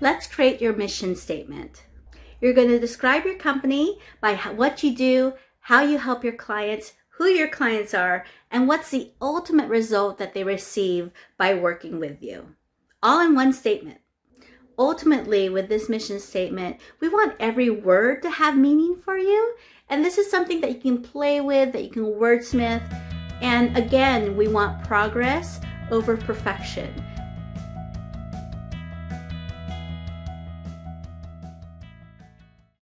Let's create your mission statement. You're going to describe your company by what you do, how you help your clients, who your clients are, and what's the ultimate result that they receive by working with you. All in one statement. Ultimately, with this mission statement, we want every word to have meaning for you. And this is something that you can play with, that you can wordsmith. And again, we want progress over perfection.